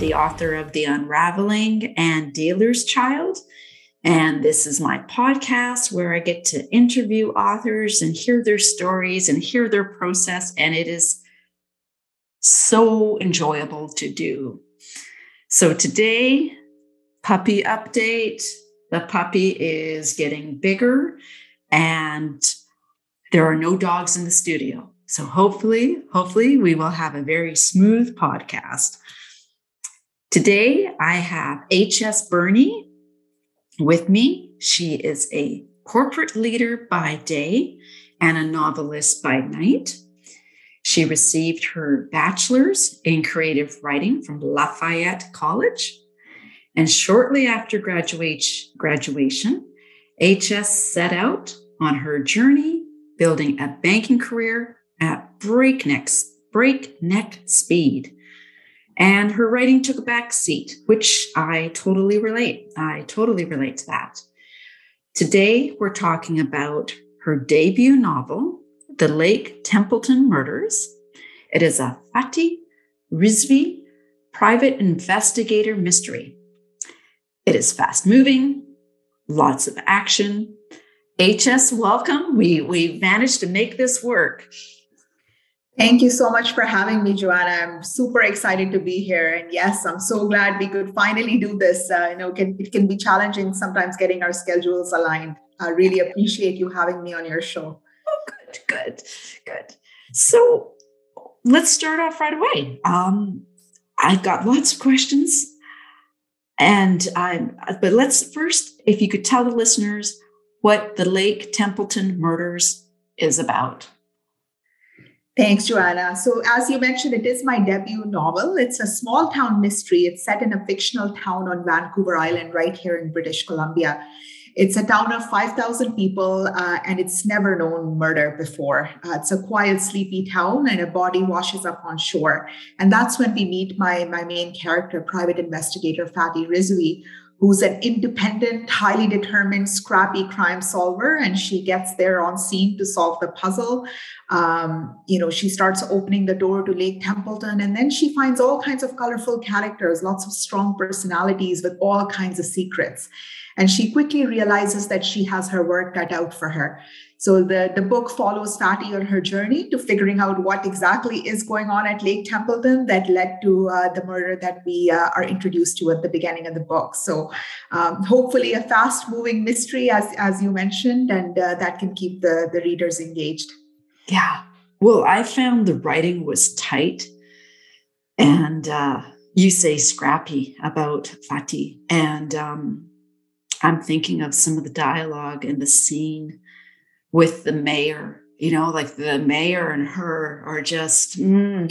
The author of The Unraveling and Dealer's Child. And this is my podcast where I get to interview authors and hear their stories and hear their process. And it is so enjoyable to do. So today, puppy update. The puppy is getting bigger and there are no dogs in the studio. So hopefully, hopefully we will have a very smooth podcast. Today I have HS Burney with me. She is a corporate leader by day and a novelist by night. She received her bachelor's in creative writing from Lafayette College. And shortly after graduation, HS set out on her journey building a banking career at breakneck, breakneck speed. And her writing took a back seat, which I totally relate. I totally relate to that. Today, we're talking about her debut novel, The Lake Templeton Murders. It is a Fati Rizvi private investigator mystery. It is fast moving, lots of action. HS, welcome. We, we managed to make this work. Thank you so much for having me, Joanna. I'm super excited to be here. And yes, I'm so glad we could finally do this. Uh, you know, can, it can be challenging sometimes getting our schedules aligned. I really appreciate you having me on your show. Oh, good, good, good. So let's start off right away. Um, I've got lots of questions. And I'm, but let's first, if you could tell the listeners what the Lake Templeton murders is about. Thanks, Joanna. So, as you mentioned, it is my debut novel. It's a small town mystery. It's set in a fictional town on Vancouver Island, right here in British Columbia. It's a town of 5,000 people, uh, and it's never known murder before. Uh, it's a quiet, sleepy town, and a body washes up on shore. And that's when we meet my, my main character, private investigator Fati Rizvi, who's an independent, highly determined, scrappy crime solver, and she gets there on scene to solve the puzzle. Um, you know, she starts opening the door to Lake Templeton, and then she finds all kinds of colorful characters, lots of strong personalities with all kinds of secrets. And she quickly realizes that she has her work cut out for her. So the, the book follows Fati on her journey to figuring out what exactly is going on at Lake Templeton that led to uh, the murder that we uh, are introduced to at the beginning of the book. So um, hopefully a fast moving mystery, as, as you mentioned, and uh, that can keep the, the readers engaged. Yeah. Well, I found the writing was tight and uh, you say scrappy about Fati. And um, I'm thinking of some of the dialogue and the scene with the mayor you know like the mayor and her are just mm,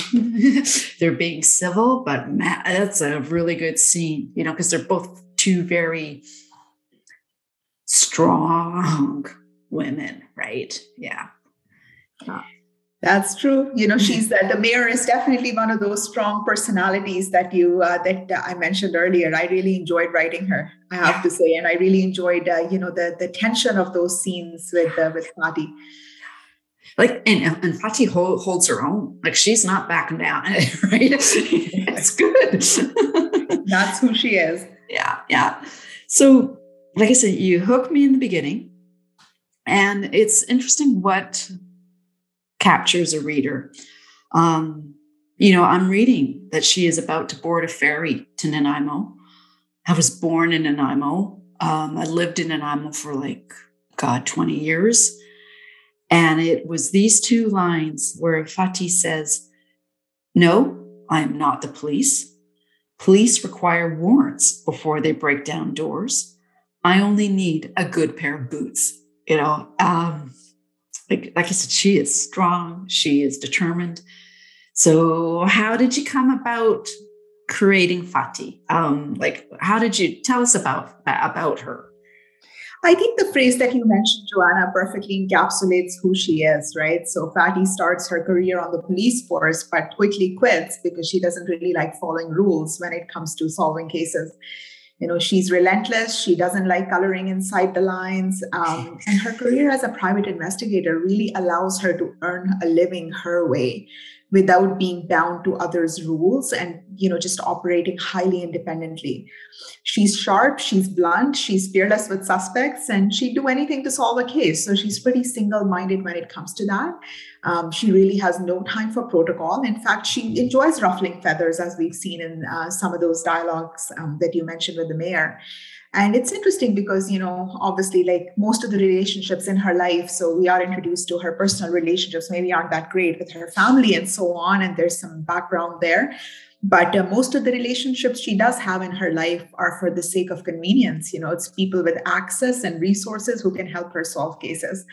they're being civil but that's a really good scene you know because they're both two very strong women right yeah that's true. You know, she's the, the mayor is definitely one of those strong personalities that you uh, that uh, I mentioned earlier. I really enjoyed writing her. I have to say, and I really enjoyed uh, you know the the tension of those scenes with uh, with Fati. Like and and Fati hold, holds her own. Like she's not backing down, right? it's good. That's who she is. Yeah, yeah. So, like I said, you hooked me in the beginning, and it's interesting what captures a reader. Um, you know, I'm reading that she is about to board a ferry to Nanaimo. I was born in Nanaimo. Um, I lived in Nanaimo for like, God, 20 years. And it was these two lines where Fati says, No, I am not the police. Police require warrants before they break down doors. I only need a good pair of boots. You know, um, like, like I said, she is strong, she is determined. So, how did you come about creating Fati? Um, like, how did you tell us about about her? I think the phrase that you mentioned, Joanna, perfectly encapsulates who she is, right? So Fati starts her career on the police force, but quickly quits because she doesn't really like following rules when it comes to solving cases. You know, she's relentless. She doesn't like coloring inside the lines. Um, and her career as a private investigator really allows her to earn a living her way without being bound to others' rules and you know just operating highly independently. She's sharp she's blunt she's fearless with suspects and she'd do anything to solve a case. So she's pretty single-minded when it comes to that. Um, she really has no time for protocol. In fact she enjoys ruffling feathers as we've seen in uh, some of those dialogues um, that you mentioned with the mayor and it's interesting because, you know, obviously, like most of the relationships in her life, so we are introduced to her personal relationships, maybe aren't that great with her family and so on. And there's some background there. But uh, most of the relationships she does have in her life are for the sake of convenience. You know, it's people with access and resources who can help her solve cases.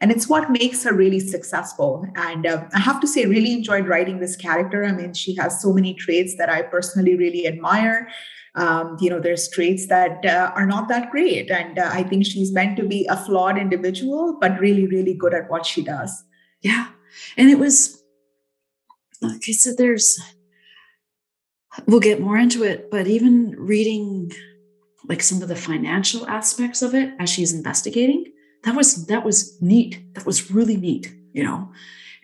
And it's what makes her really successful. And uh, I have to say, really enjoyed writing this character. I mean, she has so many traits that I personally really admire um, you know there's traits that uh, are not that great. And uh, i think she's meant to be a flawed individual but really really good at what she does. Yeah. And it was i said there's we'll get more into it but even reading like some of the financial aspects of it as she's investigating that was that was neat. That was really neat you know?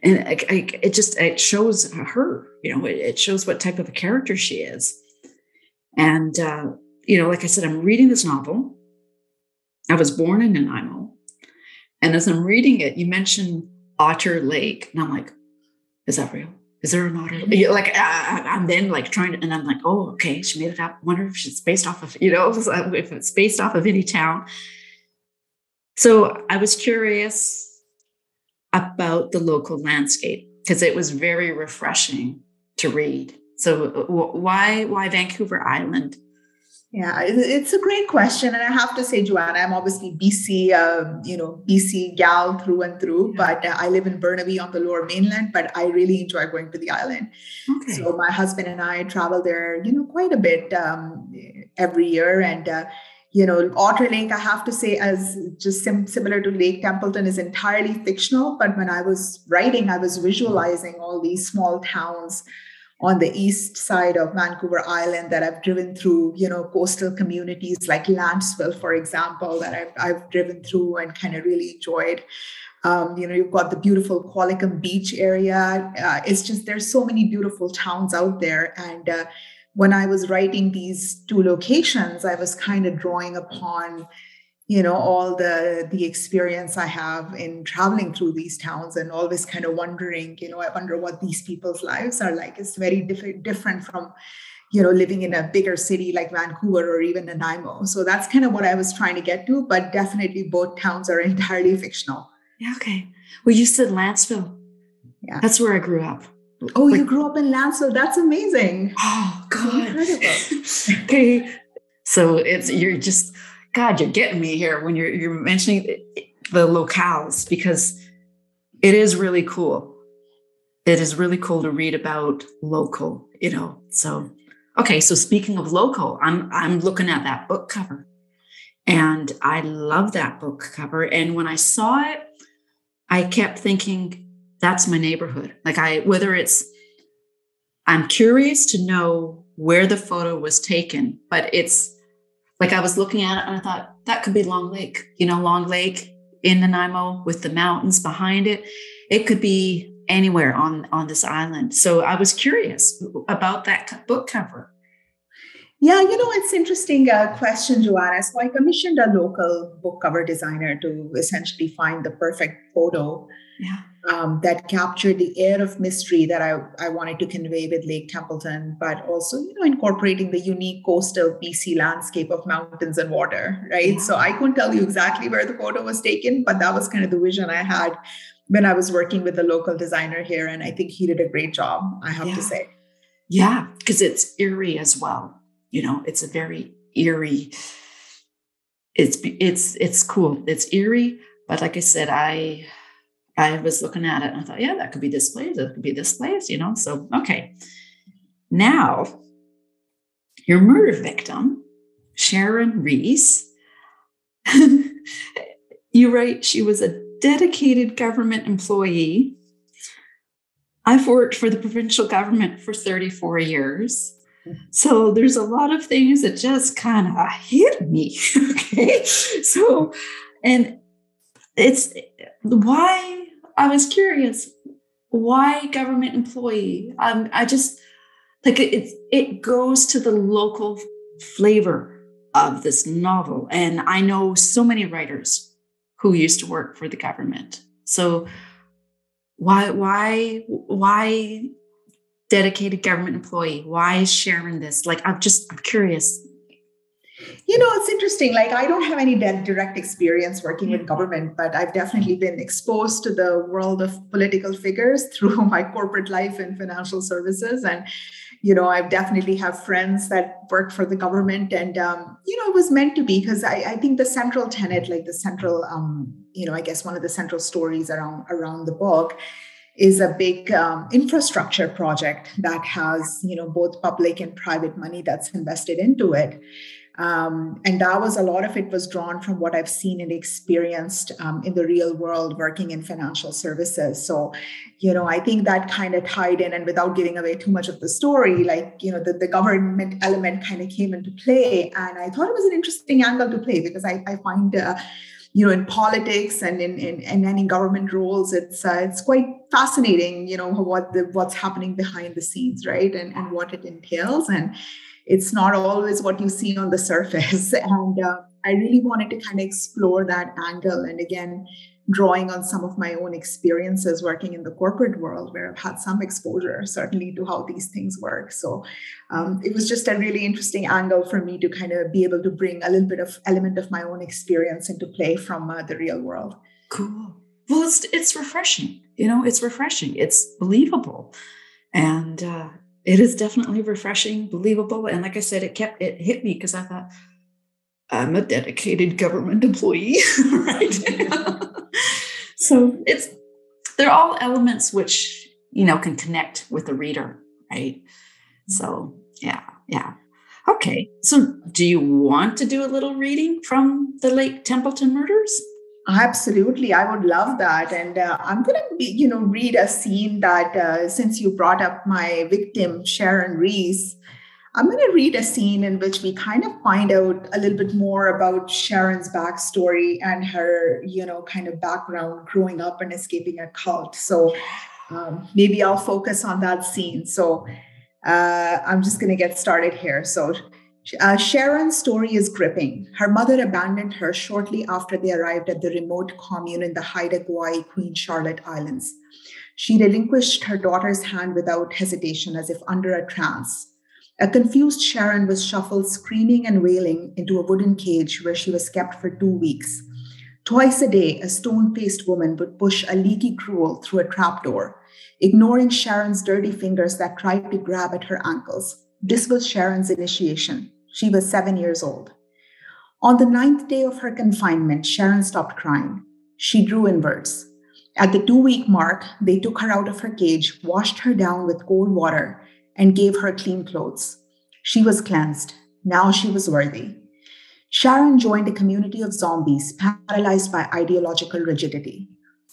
And it, it just it shows her you know it shows what type of a character she is and, uh, you know, like I said, I'm reading this novel. I was born in Nanaimo. And as I'm reading it, you mentioned Otter Lake. And I'm like, is that real? Is there an otter? Lake? Like, uh, I'm then like trying to, and I'm like, oh, okay, she made it up. Wonder if it's based off of, you know, if it's based off of any town. So I was curious about the local landscape because it was very refreshing to read. So why why Vancouver Island? Yeah, it's a great question, and I have to say, Joanna, I'm obviously BC, um, you know, BC gal through and through. But uh, I live in Burnaby on the Lower Mainland, but I really enjoy going to the island. Okay. So my husband and I travel there, you know, quite a bit um, every year, and uh, you know, Otter Lake, I have to say, as just sim- similar to Lake Templeton, is entirely fictional. But when I was writing, I was visualizing all these small towns on the east side of Vancouver Island that I've driven through, you know, coastal communities like Lantzville, for example, that I've, I've driven through and kind of really enjoyed. Um, you know, you've got the beautiful Qualicum Beach area. Uh, it's just there's so many beautiful towns out there, and uh, when I was writing these two locations, I was kind of drawing upon you know all the the experience i have in traveling through these towns and always kind of wondering you know i wonder what these people's lives are like. It's very different different from you know living in a bigger city like vancouver or even nanaimo. So that's kind of what i was trying to get to but definitely both towns are entirely fictional. Yeah okay. Well you said lantzville yeah. That's where i grew up. Oh like, you grew up in lantzville that's amazing. Oh god. Incredible. Okay. So it's you're just God, you're getting me here when you're you're mentioning the locales because it is really cool. It is really cool to read about local, you know. So, okay, so speaking of local, I'm I'm looking at that book cover. And I love that book cover and when I saw it, I kept thinking that's my neighborhood. Like I whether it's I'm curious to know where the photo was taken, but it's like I was looking at it and I thought that could be Long Lake, you know, Long Lake in Nanaimo with the mountains behind it. It could be anywhere on on this island. So I was curious about that book cover. Yeah, you know, it's interesting uh, question, Joanna. So I commissioned a local book cover designer to essentially find the perfect photo yeah. um, that captured the air of mystery that I, I wanted to convey with Lake Templeton, but also, you know, incorporating the unique coastal BC landscape of mountains and water, right? Yeah. So I couldn't tell you exactly where the photo was taken, but that was kind of the vision I had when I was working with the local designer here. And I think he did a great job, I have yeah. to say. Yeah, because it's eerie as well you know it's a very eerie it's it's it's cool. It's eerie but like i said i i was looking at it and i thought yeah that could be this place. That could be this place you know? So okay. Now your murder victim sharon reese you write she was a dedicated government employee. I've worked for the provincial government for 34 years so there's a lot of things that just kind of hit me. okay. So, and it's why I was curious why government employee? Um, I just like it, it goes to the local flavor of this novel. And I know so many writers who used to work for the government. So why, why, why dedicated government employee. Why is Sharon this? Like, I'm just I'm curious. You know, it's interesting. Like, I don't have any direct experience working with government, but I've definitely been exposed to the world of political figures through my corporate life in financial services. And, you know, I've definitely have friends that work for the government. And, um, you know, it was meant to be because I, I think the central tenet, like the central, um, you know, I guess one of the central stories around around the book is a big um, infrastructure project that has you know both public and private money that's invested into it. Um, and that was a lot of it was drawn from what i've seen and experienced um, in the real world working in financial services. So you know i think that kind of tied in and without giving away too much of the story like you know the, the government element kind of came into play. And i thought it was an interesting angle to play because i, I find uh, you know in politics and in in, and in government roles it's uh, it's quite fascinating you know what the what's happening behind the scenes right and and what it entails. And it's not always what you see on the surface. And uh, i really wanted to kind of explore that angle. And again drawing on some of my own experiences working in the corporate world where I've had some exposure certainly to how these things work. So um, it was just a really interesting angle for me to kind of be able to bring a little bit of element of my own experience into play from uh, the real world. Cool. Well, it's it's refreshing. You know, it's refreshing. It's believable, and uh, it is definitely refreshing, believable. And like I said, it kept it hit me because I thought I'm a dedicated government employee, right? so it's they're all elements which you know can connect with the reader, right? So yeah, yeah. Okay. So do you want to do a little reading from the Lake Templeton murders? Absolutely, I would love that, and uh, I'm going to, you know, read a scene that, uh, since you brought up my victim Sharon Reese, I'm going to read a scene in which we kind of find out a little bit more about Sharon's backstory and her, you know, kind of background growing up and escaping a cult. So um, maybe I'll focus on that scene. So uh, I'm just going to get started here. So uh, Sharon's story is gripping. Her mother abandoned her shortly after they arrived at the remote commune in the Haida Gwaii Queen Charlotte Islands. She relinquished her daughter's hand without hesitation, as if under a trance. A confused Sharon was shuffled screaming and wailing into a wooden cage where she was kept for two weeks. Twice a day, a stone faced woman would push a leaky gruel through a trapdoor, ignoring Sharon's dirty fingers that tried to grab at her ankles. This was Sharon's initiation. She was seven years old. On the ninth day of her confinement, Sharon stopped crying. She drew inwards. At the two week mark, they took her out of her cage, washed her down with cold water, and gave her clean clothes. She was cleansed. Now she was worthy. Sharon joined a community of zombies paralyzed by ideological rigidity,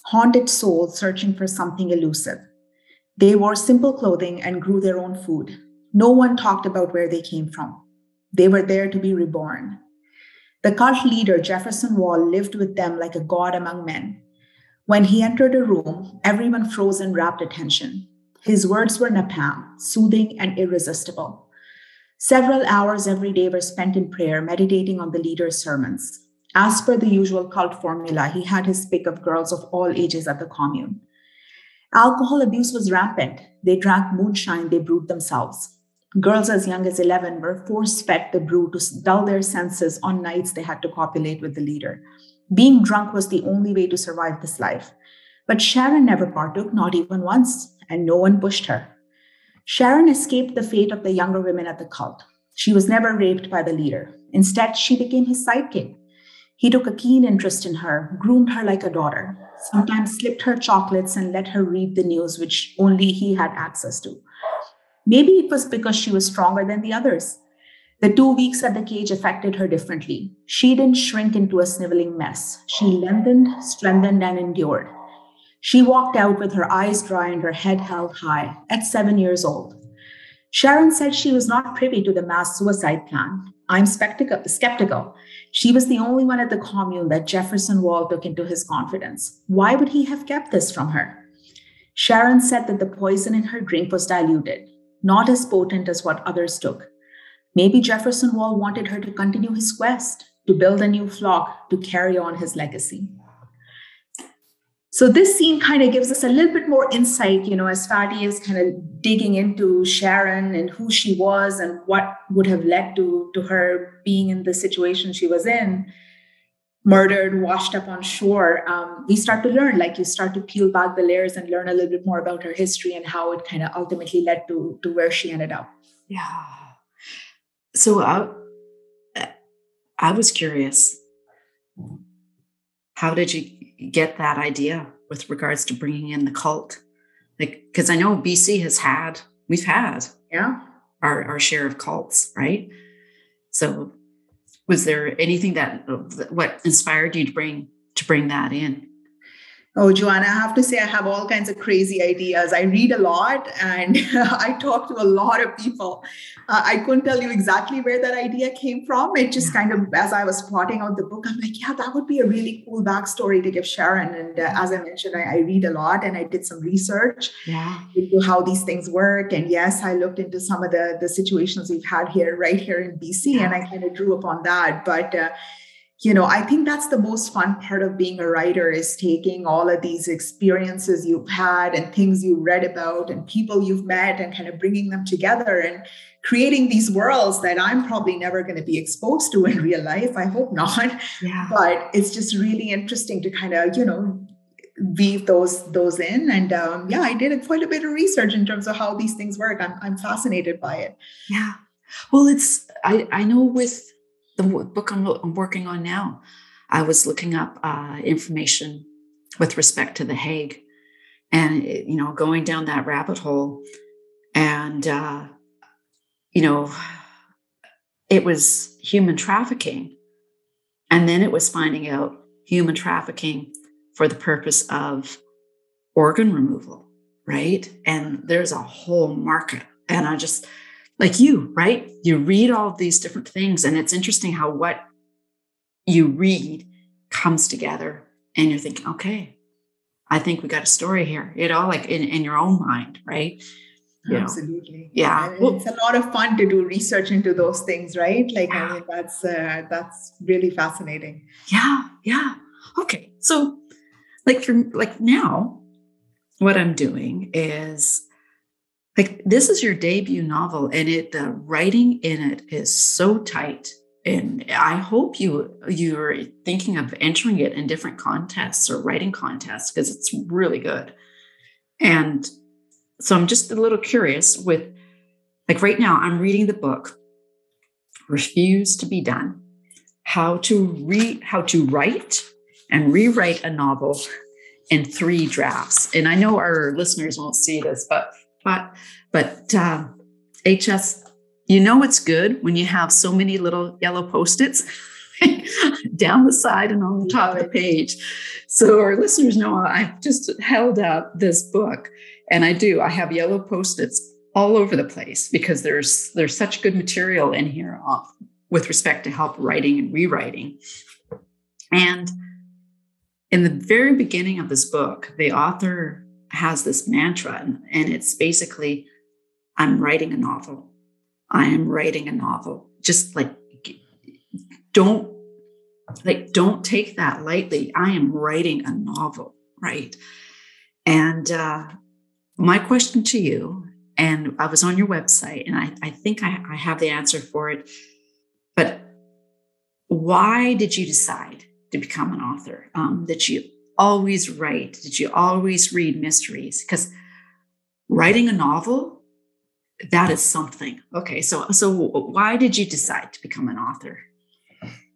haunted souls searching for something elusive. They wore simple clothing and grew their own food. No one talked about where they came from. They were there to be reborn. The cult leader, Jefferson Wall, lived with them like a god among men. When he entered a room, everyone froze in rapt attention. His words were napalm, soothing and irresistible. Several hours every day were spent in prayer, meditating on the leader's sermons. As per the usual cult formula, he had his pick of girls of all ages at the commune. Alcohol abuse was rampant. They drank moonshine they brewed themselves. Girls as young as 11 were force fed the brew to dull their senses on nights they had to copulate with the leader. Being drunk was the only way to survive this life. But Sharon never partook, not even once, and no one pushed her. Sharon escaped the fate of the younger women at the cult. She was never raped by the leader. Instead, she became his sidekick. He took a keen interest in her, groomed her like a daughter, sometimes slipped her chocolates and let her read the news, which only he had access to. Maybe it was because she was stronger than the others. The two weeks at the cage affected her differently. She didn't shrink into a sniveling mess. She lengthened, strengthened, and endured. She walked out with her eyes dry and her head held high at seven years old. Sharon said she was not privy to the mass suicide plan. I'm skeptical. She was the only one at the commune that Jefferson Wall took into his confidence. Why would he have kept this from her? Sharon said that the poison in her drink was diluted, not as potent as what others took. Maybe Jefferson Wall wanted her to continue his quest, to build a new flock, to carry on his legacy. So this scene kind of gives us a little bit more insight, you know, as Fati is kind of digging into Sharon and who she was and what would have led to, to her being in the situation she was in, murdered, washed up on shore. Um, we start to learn, like you start to peel back the layers and learn a little bit more about her history and how it kind of ultimately led to, to where she ended up. Yeah. So I, I was curious. How did you get that idea with regards to bringing in the cult? Like, because I know BC has had, we've had, yeah, our, our share of cults, right? So, was there anything that uh, what inspired you to bring to bring that in? Oh, Joanna, I have to say, I have all kinds of crazy ideas. I read a lot and I talk to a lot of people. Uh, I couldn't tell you exactly where that idea came from. It just kind of, as I was plotting out the book, I'm like, yeah, that would be a really cool backstory to give Sharon. And uh, as I mentioned, I, I, read a lot and I did some research yeah. into how these things work. And yes, I looked into some of the, the situations we've had here, right here in BC, yeah. and I kind of drew upon that. But uh, you know i think that's the most fun part of being a writer is taking all of these experiences you've had and things you read about and people you've met and kind of bringing them together and creating these worlds that i'm probably never going to be exposed to in real life i hope not. Yeah. but it's just really interesting to kind of you know weave those those in and um, yeah i did quite a bit of research in terms of how these things work. I'm, I'm fascinated by it. Yeah. Well it's i i know with the book I'm, I'm working on now, I was looking up uh, information with respect to The Hague and, you know, going down that rabbit hole. And, uh, you know, it was human trafficking. And then it was finding out human trafficking for the purpose of organ removal, right? And there's a whole market. And I just, like you, right? You read all these different things, and it's interesting how what you read comes together, and you're thinking, okay, I think we got a story here, you know, like in, in your own mind, right? You Absolutely. Know? Yeah. Well, it's a lot of fun to do research into those things, right? Like, yeah. I mean, that's uh, that's really fascinating. Yeah. Yeah. Okay. So, like for like now, what I'm doing is like this is your debut novel and it the writing in it is so tight and i hope you you're thinking of entering it in different contests or writing contests because it's really good. And so i'm just a little curious with like right now i'm reading the book refuse to be done how to read how to write and rewrite a novel in three drafts. And i know our listeners won't see this but but but uh, HS, you know it's good when you have so many little yellow post-its down the side and on the top of the page. So our listeners know I've just held up this book, and I do. I have yellow post-its all over the place because there's there's such good material in here uh, with respect to help writing and rewriting. And in the very beginning of this book, the author has this mantra, and, it's basically I'm writing a novel. I am writing a novel. Just like don't like don't take that lightly. I am writing a novel, right? And uh, my question to you, and I was on your website, and I, I think I, I have the answer for it. But why did you decide to become an author? Um, did you always write? Did you always read mysteries? Because writing a novel, that is something. Okay, so so why did you decide to become an author?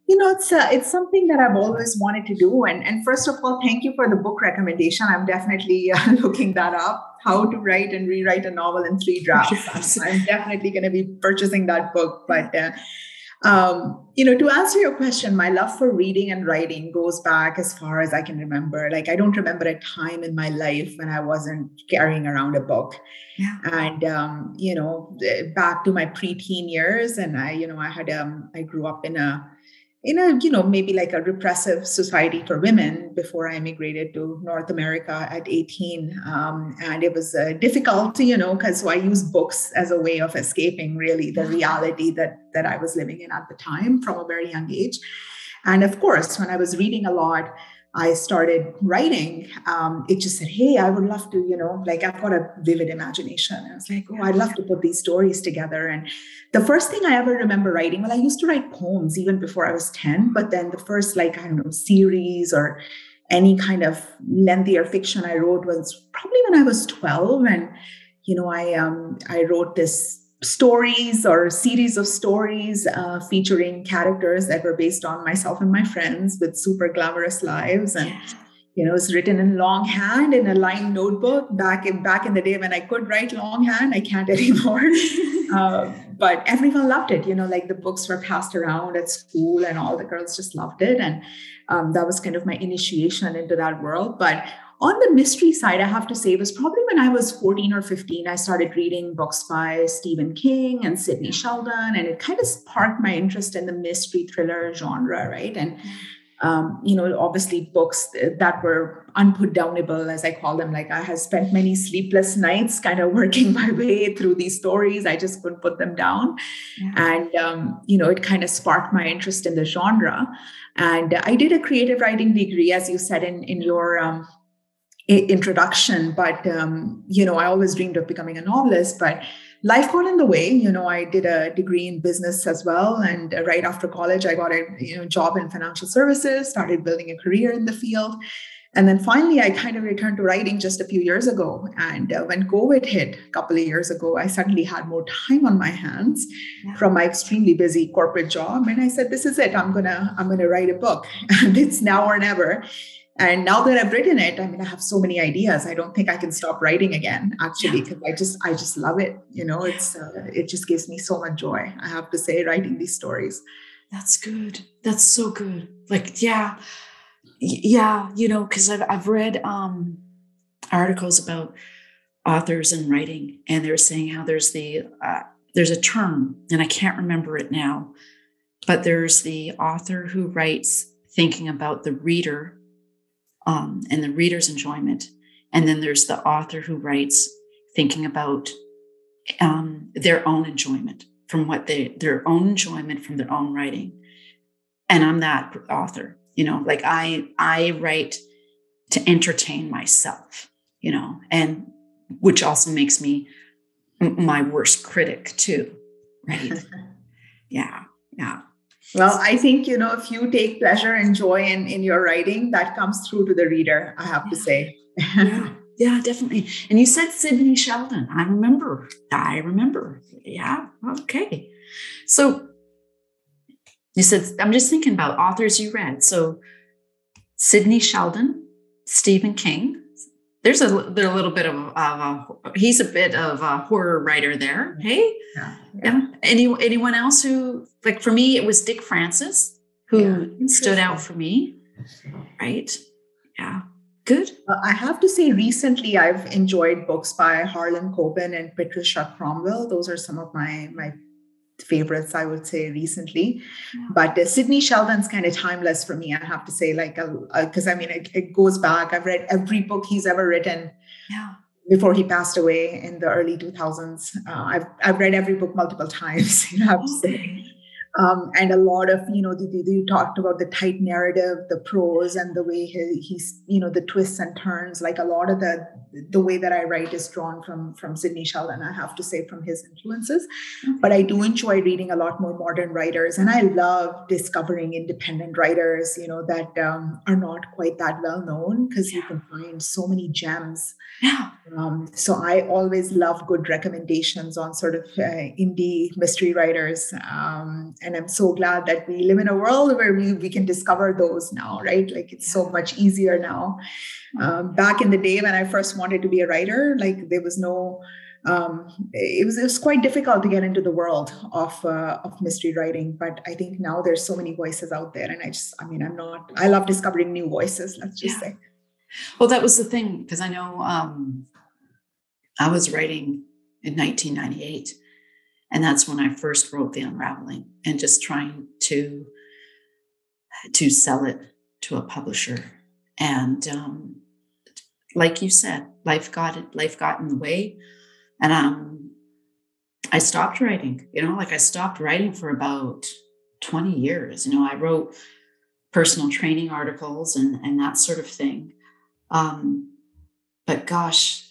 You know, it's uh, it's something that I've always wanted to do. And and first of all, thank you for the book recommendation. I'm definitely uh, looking that up. How to write and rewrite a novel in three drafts. I'm, I'm definitely going to be purchasing that book. But uh, um, you know, to answer your question, my love for reading and writing goes back as far as I can remember. Like, I don't remember a time in my life when I wasn't carrying around a book. Yeah. And, um, you know, back to my preteen years, and I, you know, I had, um, I grew up in a, in a you know maybe like a repressive society for women before i immigrated to north america at 18 um, and it was uh, difficult you know because so i used books as a way of escaping really the reality that that i was living in at the time from a very young age. And of course when i was reading a lot I started writing, um, it just said, Hey, I would love to, you know, like I've got a vivid imagination. I was like, Oh, I'd love to put these stories together. And the first thing I ever remember writing, well, I used to write poems even before I was 10, but then the first, like, I don't know, series or any kind of lengthier fiction I wrote was probably when I was 12. And, you know, I um, I wrote this stories or series of stories uh, featuring characters that were based on myself and my friends with super glamorous lives. And you know it's written in longhand in a lined notebook back in back in the day when i could write longhand. I can't anymore. Uh, but everyone loved it you know like the books were passed around at school and all the girls just loved it. And um, that was kind of my initiation into that world. But on the mystery side, I have to say, it was probably when I was 14 or 15, I started reading books by Stephen King and Sidney Sheldon, and it kind of sparked my interest in the mystery thriller genre, right? And um, you know, obviously books that were unputdownable, as I call them. Like I have spent many sleepless nights kind of working my way through these stories. I just couldn't put them down. Yeah. And, um, you know, it kind of sparked my interest in the genre. And I did a creative writing degree, as you said in, in your um, introduction but um, you know i always dreamed of becoming a novelist but life got in the way. You know i did a degree in business as well and uh, right after college i got a you know job in financial services started building a career in the field. And then finally i kind of returned to writing just a few years ago. And uh, when covid hit a couple of years ago i suddenly had more time on my hands yeah. from my extremely busy corporate job. And i said this is it. I'm gonna i'm gonna write a book. And it's now or never and now that i've written it i mean i have so many ideas. I don't think i can stop writing again actually because yeah. i just i just love it you know? It's uh, it just gives me so much joy i have to say writing these stories. That's good. That's so good. Like yeah. Yeah you know because I've, I've read um articles about authors and writing and they're saying how there's the uh, there's a term and i can't remember it now but there's the author who writes thinking about the reader um, and the reader's enjoyment. And then there's the author who writes thinking about um, their own enjoyment from what they, their own enjoyment from their own writing. And I'm that author, you know, like I, I write to entertain myself, you know, and which also makes me my worst critic too. Right. yeah. Yeah. Well, I think, you know, if you take pleasure and joy in, in your writing, that comes through to the reader, I have to say. yeah, yeah, definitely. And you said Sidney Sheldon. I remember. I remember. Yeah. Okay. So you said, I'm just thinking about authors you read. So Sidney Sheldon, Stephen King, there's a, there's a little bit of, a, he's a bit of a horror writer there. Hey, yeah, yeah. Any anyone else who like for me it was Dick Francis who yeah, stood out for me. Right? Yeah. Good. Uh, I have to say, recently I've enjoyed books by Harlan Coben and Patricia Cornwell. Those are some of my my favorites, I would say, recently. Yeah. But uh, Sidney Sheldon's kind of timeless for me, I have to say, like, because uh, uh, I mean, it, it, goes back. I've read every book he's ever written. Yeah. before he passed away in the early 2000s. Uh, I've, I've read every book multiple times, you know, I have to say um, and a lot of you know the, the, you talked about the tight narrative the prose and the way he, he's you know the twists and turns. Like a lot of the the way that i write is drawn from from sidney sheldon i have to say from his influences. Mm-hmm. but i do enjoy reading a lot more modern writers and i love discovering independent writers you know that um, are not quite that well known because you can find so many gems. Yeah. Um, so i always love good recommendations on sort of uh, indie mystery writers um, and i'm so glad that we live in a world where we, we can discover those now right? Like it's so much easier now. Um, back in the day when i first wanted to be a writer like there was no um, it was it was quite difficult to get into the world of uh, of mystery writing. But i think now there's so many voices out there and i just i mean i'm not i love discovering new voices let's just yeah. say. Well that was the thing because i know um, i was writing in 1998 and that's when i first wrote the unraveling and just trying to to sell it to a publisher. And um, like you said life got life got in the way. And um, i stopped writing you know like i stopped writing for about 20 years. You know i wrote personal training articles and and that sort of thing. Um, but gosh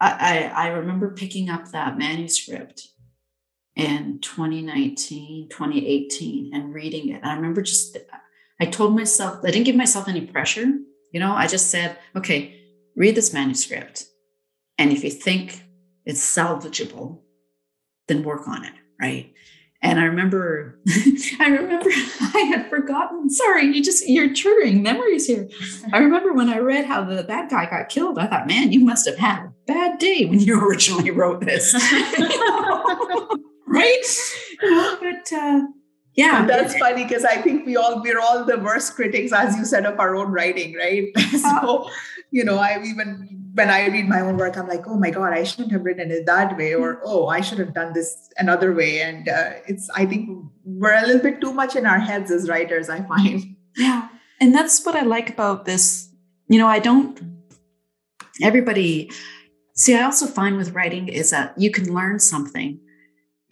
I, I remember picking up that manuscript in 2019, 2018 and reading it. I remember just, I told myself, I didn't give myself any pressure. You know, I just said, okay, read this manuscript. And if you think it's salvageable, then work on it. Right. And I remember, I remember I had forgotten. Sorry, you just you're triggering memories here. I remember when I read how the bad guy got killed. I thought, man, you must have had a bad day when you originally wrote this. right? but uh, yeah, and that's funny because I think we all we're all the worst critics, as you said, of our own writing, right? so you know, I even when I read my own work, I'm like, oh my god, I shouldn't have written it that way, or oh, I should have done this another way. And uh, it's I think we're a little bit too much in our heads as writers. I find. Yeah, and that's what I like about this. You know, I don't. Everybody, see, I also find with writing is that you can learn something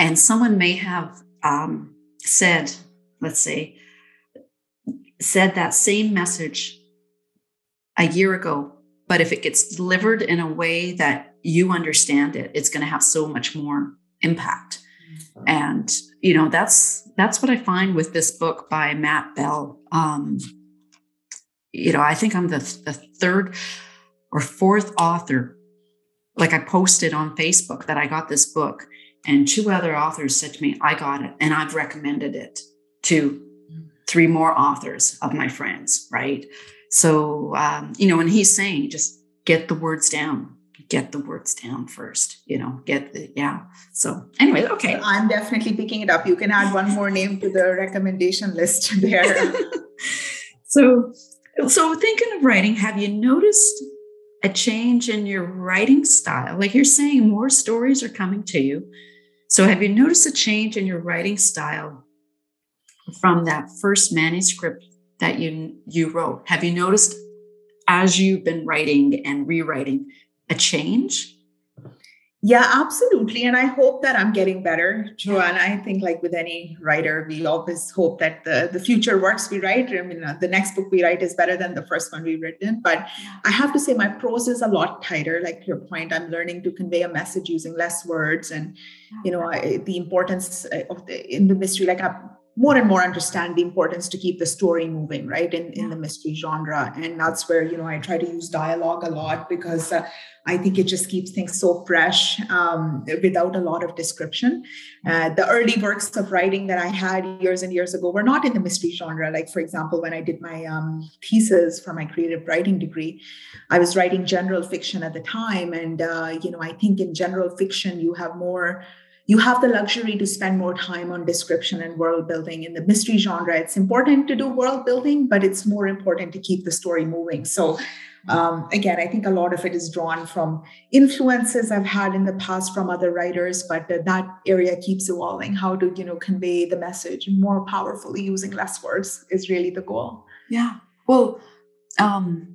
and someone may have um, said, let's say, said that same message a year ago, but if it gets delivered in a way that you understand it, it's going to have so much more impact. And you know that's that's what I find with this book by Matt Bell. Um, you know, I think I'm the, the third or fourth author. Like I posted on Facebook that I got this book, and two other authors said to me, I got it. And I've recommended it to three more authors of my friends, right? So, um, you know, and he's saying, just get the words down, get the words down first, you know, get the, yeah. So, anyway, okay. I'm definitely picking it up. You can add one more name to the recommendation list there. so, so thinking of writing, have you noticed a change in your writing style? Like you're saying, more stories are coming to you so, have you noticed a change in your writing style from that first manuscript that you you wrote? Have you noticed as you've been writing and rewriting a change? Yeah, absolutely. And I hope that I'm getting better, Joanna. I think, like with any writer, we always hope that the, the future works we write. I mean, uh, the next book we write is better than the first one we've written. But I have to say, my prose is a lot tighter. Like your point, I'm learning to convey a message using less words, and you know, I, the importance uh, of the in the mystery. Like I more and more understand the importance to keep the story moving right in, in the mystery genre. And that's where you know i try to use dialogue a lot because uh, i think it just keeps things so fresh um, without a lot of description. Uh, the early works of writing that i had years and years ago were not in the mystery genre. Like for example when i did my um, thesis for my creative writing degree i was writing general fiction at the time. And uh, you know i think in general fiction you have more you have the luxury to spend more time on description and world building in the mystery genre. It's important to do world building but it's more important to keep the story moving. So um, again i think a lot of it is drawn from influences i've had in the past from other writers but that area keeps evolving. How to you know convey the message more powerfully using less words is really the goal. Yeah. Well um,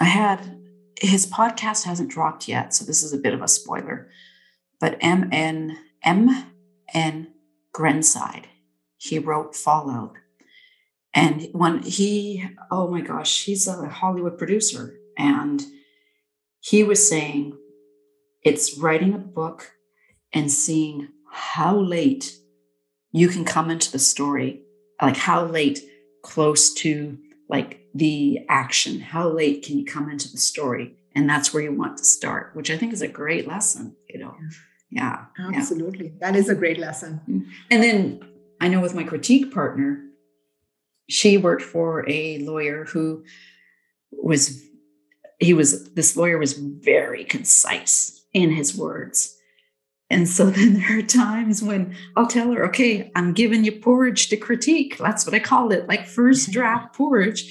i had his podcast hasn't dropped yet, so this is a bit of a spoiler. But M N M N Grenside, he wrote Fallout. And when he, oh my gosh, he's a Hollywood producer. And he was saying it's writing a book and seeing how late you can come into the story, like how late close to like the action, how late can you come into the story? And that's where you want to start, which I think is a great lesson, you know. Yeah. Absolutely. Yeah. That is a great lesson. Mm. And then I know with my critique partner, she worked for a lawyer who was he was this lawyer was very concise in his words and so then there are times when I'll tell her, okay, I'm giving you porridge to critique. That's what I call it, like first draft porridge.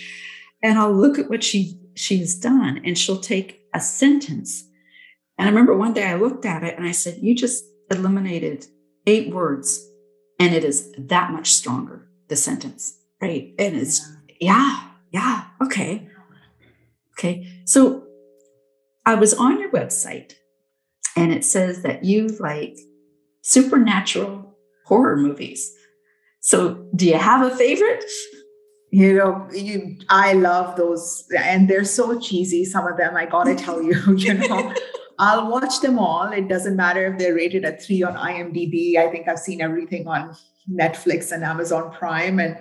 And I'll look at what she she's done and she'll take a sentence. And I remember one day I looked at it and I said, You just eliminated eight words and it is that much stronger, the sentence, right? And it's, yeah, yeah, okay. Okay. So I was on your website and it says that you like supernatural horror movies. So, do you have a favorite? You know, you I love those, and they're so cheesy. Some of them, I gotta tell you, you know. I'll watch them all. It doesn't matter if they're rated a three on IMDb. I think I've seen everything on Netflix and Amazon Prime. And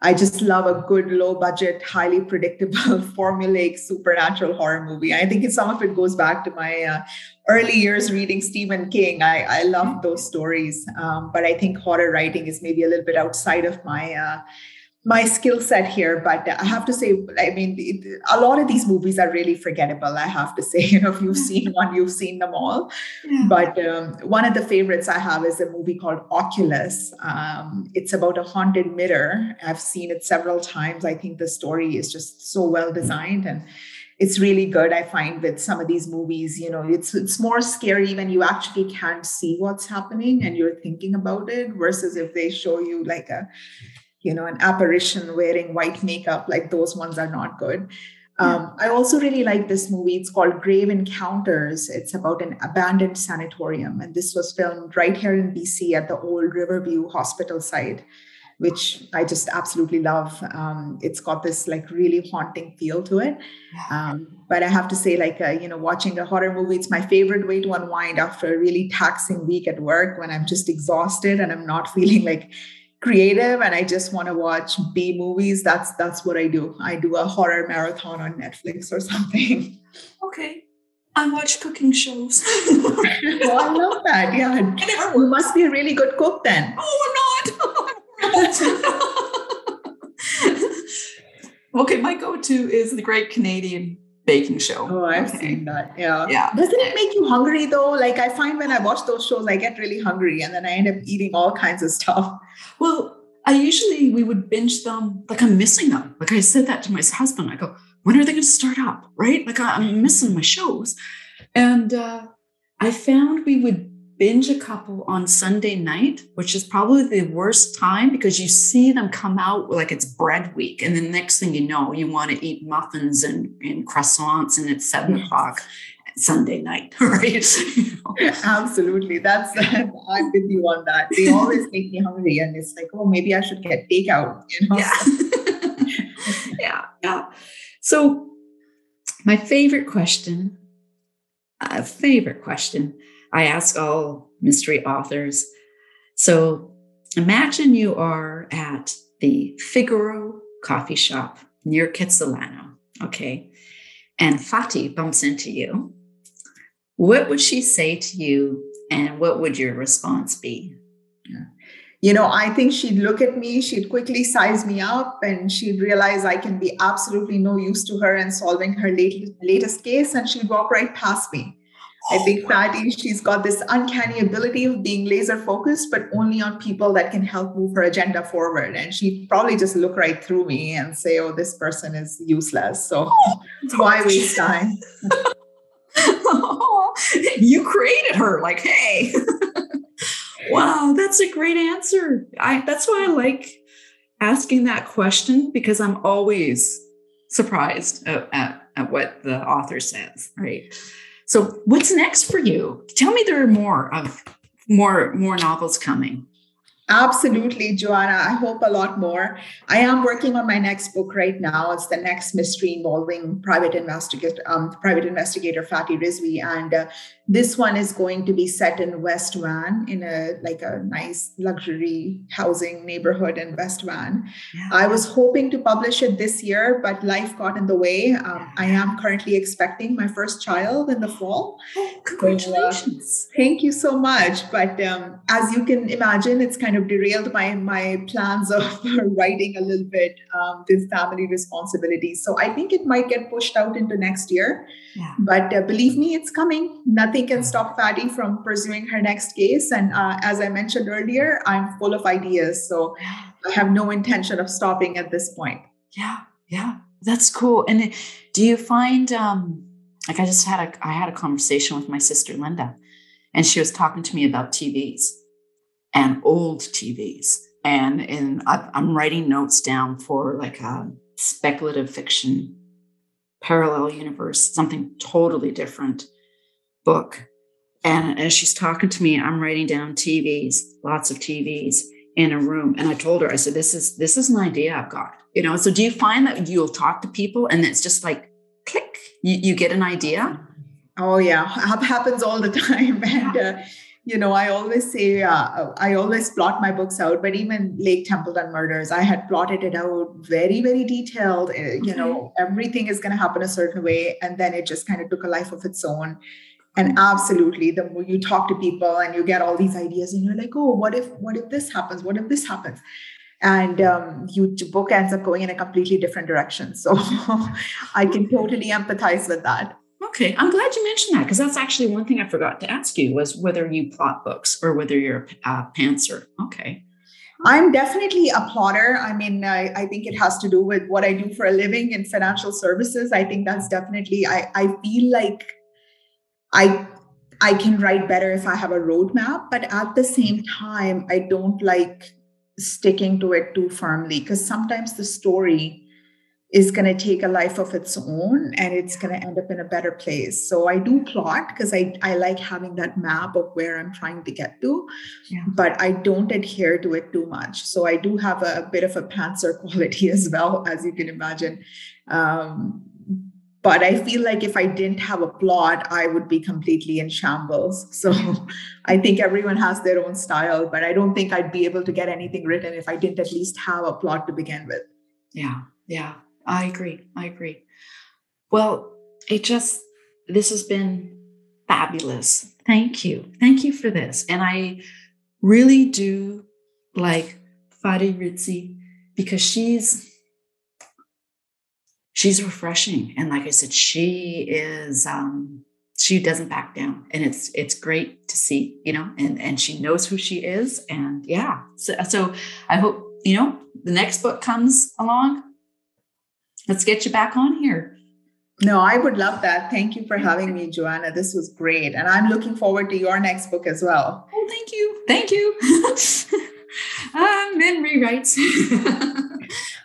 I just love a good low budget, highly predictable, formulaic supernatural horror movie. I think some of it goes back to my uh, early years reading Stephen King. I, I love those stories, um, but I think horror writing is maybe a little bit outside of my uh, my skill set here but i have to say i mean a lot of these movies are really forgettable i have to say you know if you've seen one you've seen them all. Yeah. but um, one of the favorites i have is a movie called oculus. Um, it's about a haunted mirror. I've seen it several times. I think the story is just so well designed and it's really good i find with some of these movies you know it's it's more scary when you actually can't see what's happening and you're thinking about it versus if they show you like a you know, an apparition wearing white makeup, like those ones are not good. Um, I also really like this movie. It's called Grave Encounters. It's about an abandoned sanatorium. And this was filmed right here in BC at the old Riverview Hospital site, which I just absolutely love. Um, it's got this like really haunting feel to it. Um, but I have to say, like, uh, you know, watching a horror movie, it's my favorite way to unwind after a really taxing week at work when I'm just exhausted and I'm not feeling like creative and I just want to watch B movies, that's that's what I do. I do a horror marathon on Netflix or something. Okay. I watch cooking shows. well, oh, I love that. Yeah. You must be a really good cook then. Oh, not. okay, my go-to is the Great Canadian baking show. Oh, I've okay. seen that. Yeah. Yeah. Doesn't it make you hungry though? Like I find when I watch those shows, I get really hungry and then I end up eating all kinds of stuff. Well, I usually we would binge them like I'm missing them. Like I said that to my husband. I go, when are they going to start up? Right? Like I'm missing my shows. And uh, I found we would binge a couple on Sunday night, which is probably the worst time because you see them come out like it's bread week. And the next thing you know, you want to eat muffins and, and croissants and it's seven o'clock Sunday night, right? Absolutely. That's I'm with you on that. They always make me hungry and it's like, oh, maybe I should get takeout, you know? Yeah. yeah. Yeah. So my favorite question, a favorite question I ask all mystery authors. So imagine you are at the Figaro coffee shop near Kitsilano, okay? And Fati bumps into you. What would she say to you, and what would your response be? You know, I think she'd look at me, she'd quickly size me up, and she'd realize I can be absolutely no use to her in solving her latest, latest case, and she'd walk right past me. I think Fati, she's got this uncanny ability of being laser focused, but only on people that can help move her agenda forward. And she'd probably just look right through me and say, oh, this person is useless. So that's why waste time? you created her. Like, hey. wow, that's a great answer. I that's why I like asking that question because I'm always surprised at, at at what the author says, right? So what's next for you? Tell me there are more of more more novels coming. Absolutely, Joanna. I hope a lot more. I am working on my next book right now. It's the next mystery involving private investigator, um, private investigator Fati Rizvi, and uh, this one is going to be set in West Van in a like a nice luxury housing neighborhood in West Van. Yeah. I was hoping to publish it this year, but life got in the way. Um, I am currently expecting my first child in the fall. Oh, congratulations! So, uh, thank you so much. But um, as you can imagine, it's kind of derailed my my plans of writing a little bit um, with family responsibilities. So I think it might get pushed out into next year. Yeah. But uh, believe me, it's coming. Nothing nothing can stop Fati from pursuing her next case. And uh, as I mentioned earlier, I'm full of ideas. So I have no intention of stopping at this point. Yeah, yeah, that's cool. And do you find, um, like, I just had a, I had a conversation with my sister Linda, and she was talking to me about TVs and old TVs. And, and I'm writing notes down for like a speculative fiction parallel universe, something totally different book. And as she's talking to me, I'm writing down TVs, lots of TVs in a room. And I told her, I said, this is this is an idea I've got. You know, so do you find that you'll talk to people and it's just like click, you, you get an idea? Oh yeah, it happens all the time. And uh, you know, I always say, uh, I always plot my books out, but even Lake Templeton murders, I had plotted it out very, very detailed. Uh, you know, everything is going to happen a certain way. And then it just kind of took a life of its own. And absolutely, the more you talk to people and you get all these ideas, and you're like, oh, what if, what if this happens? What if this happens? And um, your book ends up going in a completely different direction. So I can totally empathize with that. Okay, I'm glad you mentioned that because that's actually one thing I forgot to ask you was whether you plot books or whether you're a uh, pantser. Okay. I'm definitely a plotter. I mean, I, I, think it has to do with what I do for a living in financial services. I think that's definitely, I, I feel like I I can write better if I have a roadmap, but at the same time, I don't like sticking to it too firmly because sometimes the story is going to take a life of its own and it's going to end up in a better place. So I do plot because I, I like having that map of where I'm trying to get to, yeah. but I don't adhere to it too much. So I do have a, a bit of a pantser quality as well, as you can imagine. Um, but I feel like if I didn't have a plot, I would be completely in shambles. So I think everyone has their own style, but I don't think I'd be able to get anything written if I didn't at least have a plot to begin with. Yeah, yeah, I agree. I agree. Well, it just, this has been fabulous. Thank you. Thank you for this. And I really do like Fati Rizvi because she's she's refreshing. And like I said, she is um, she doesn't back down. And it's it's great to see, you know, and and she knows who she is. And yeah. So so I hope, you know, the next book comes along. Let's get you back on here. No, I would love that. Thank you for having me, Joanna. This was great. And I'm looking forward to your next book as well. Oh, thank you. Thank you. um, then rewrites.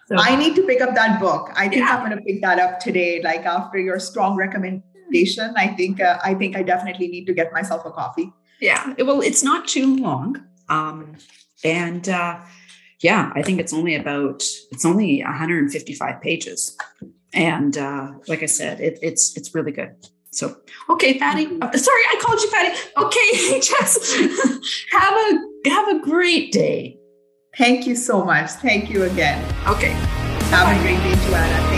So I need to pick up that book. I think yeah. I'm going to pick that up today. Like after your strong recommendation, I think uh, I think I definitely need to get myself a coffee. Yeah. Well, it's not too long, um, and uh, yeah, I think it's only about it's only 155 pages, and uh, like I said, it, it's it's really good. So, okay, Fati. Oh, mm-hmm. uh, sorry, I called you Fati. Okay, Jess. have a have a great day. Thank you so much. Thank you again. Okay. Have Bye. a great day, Joanna.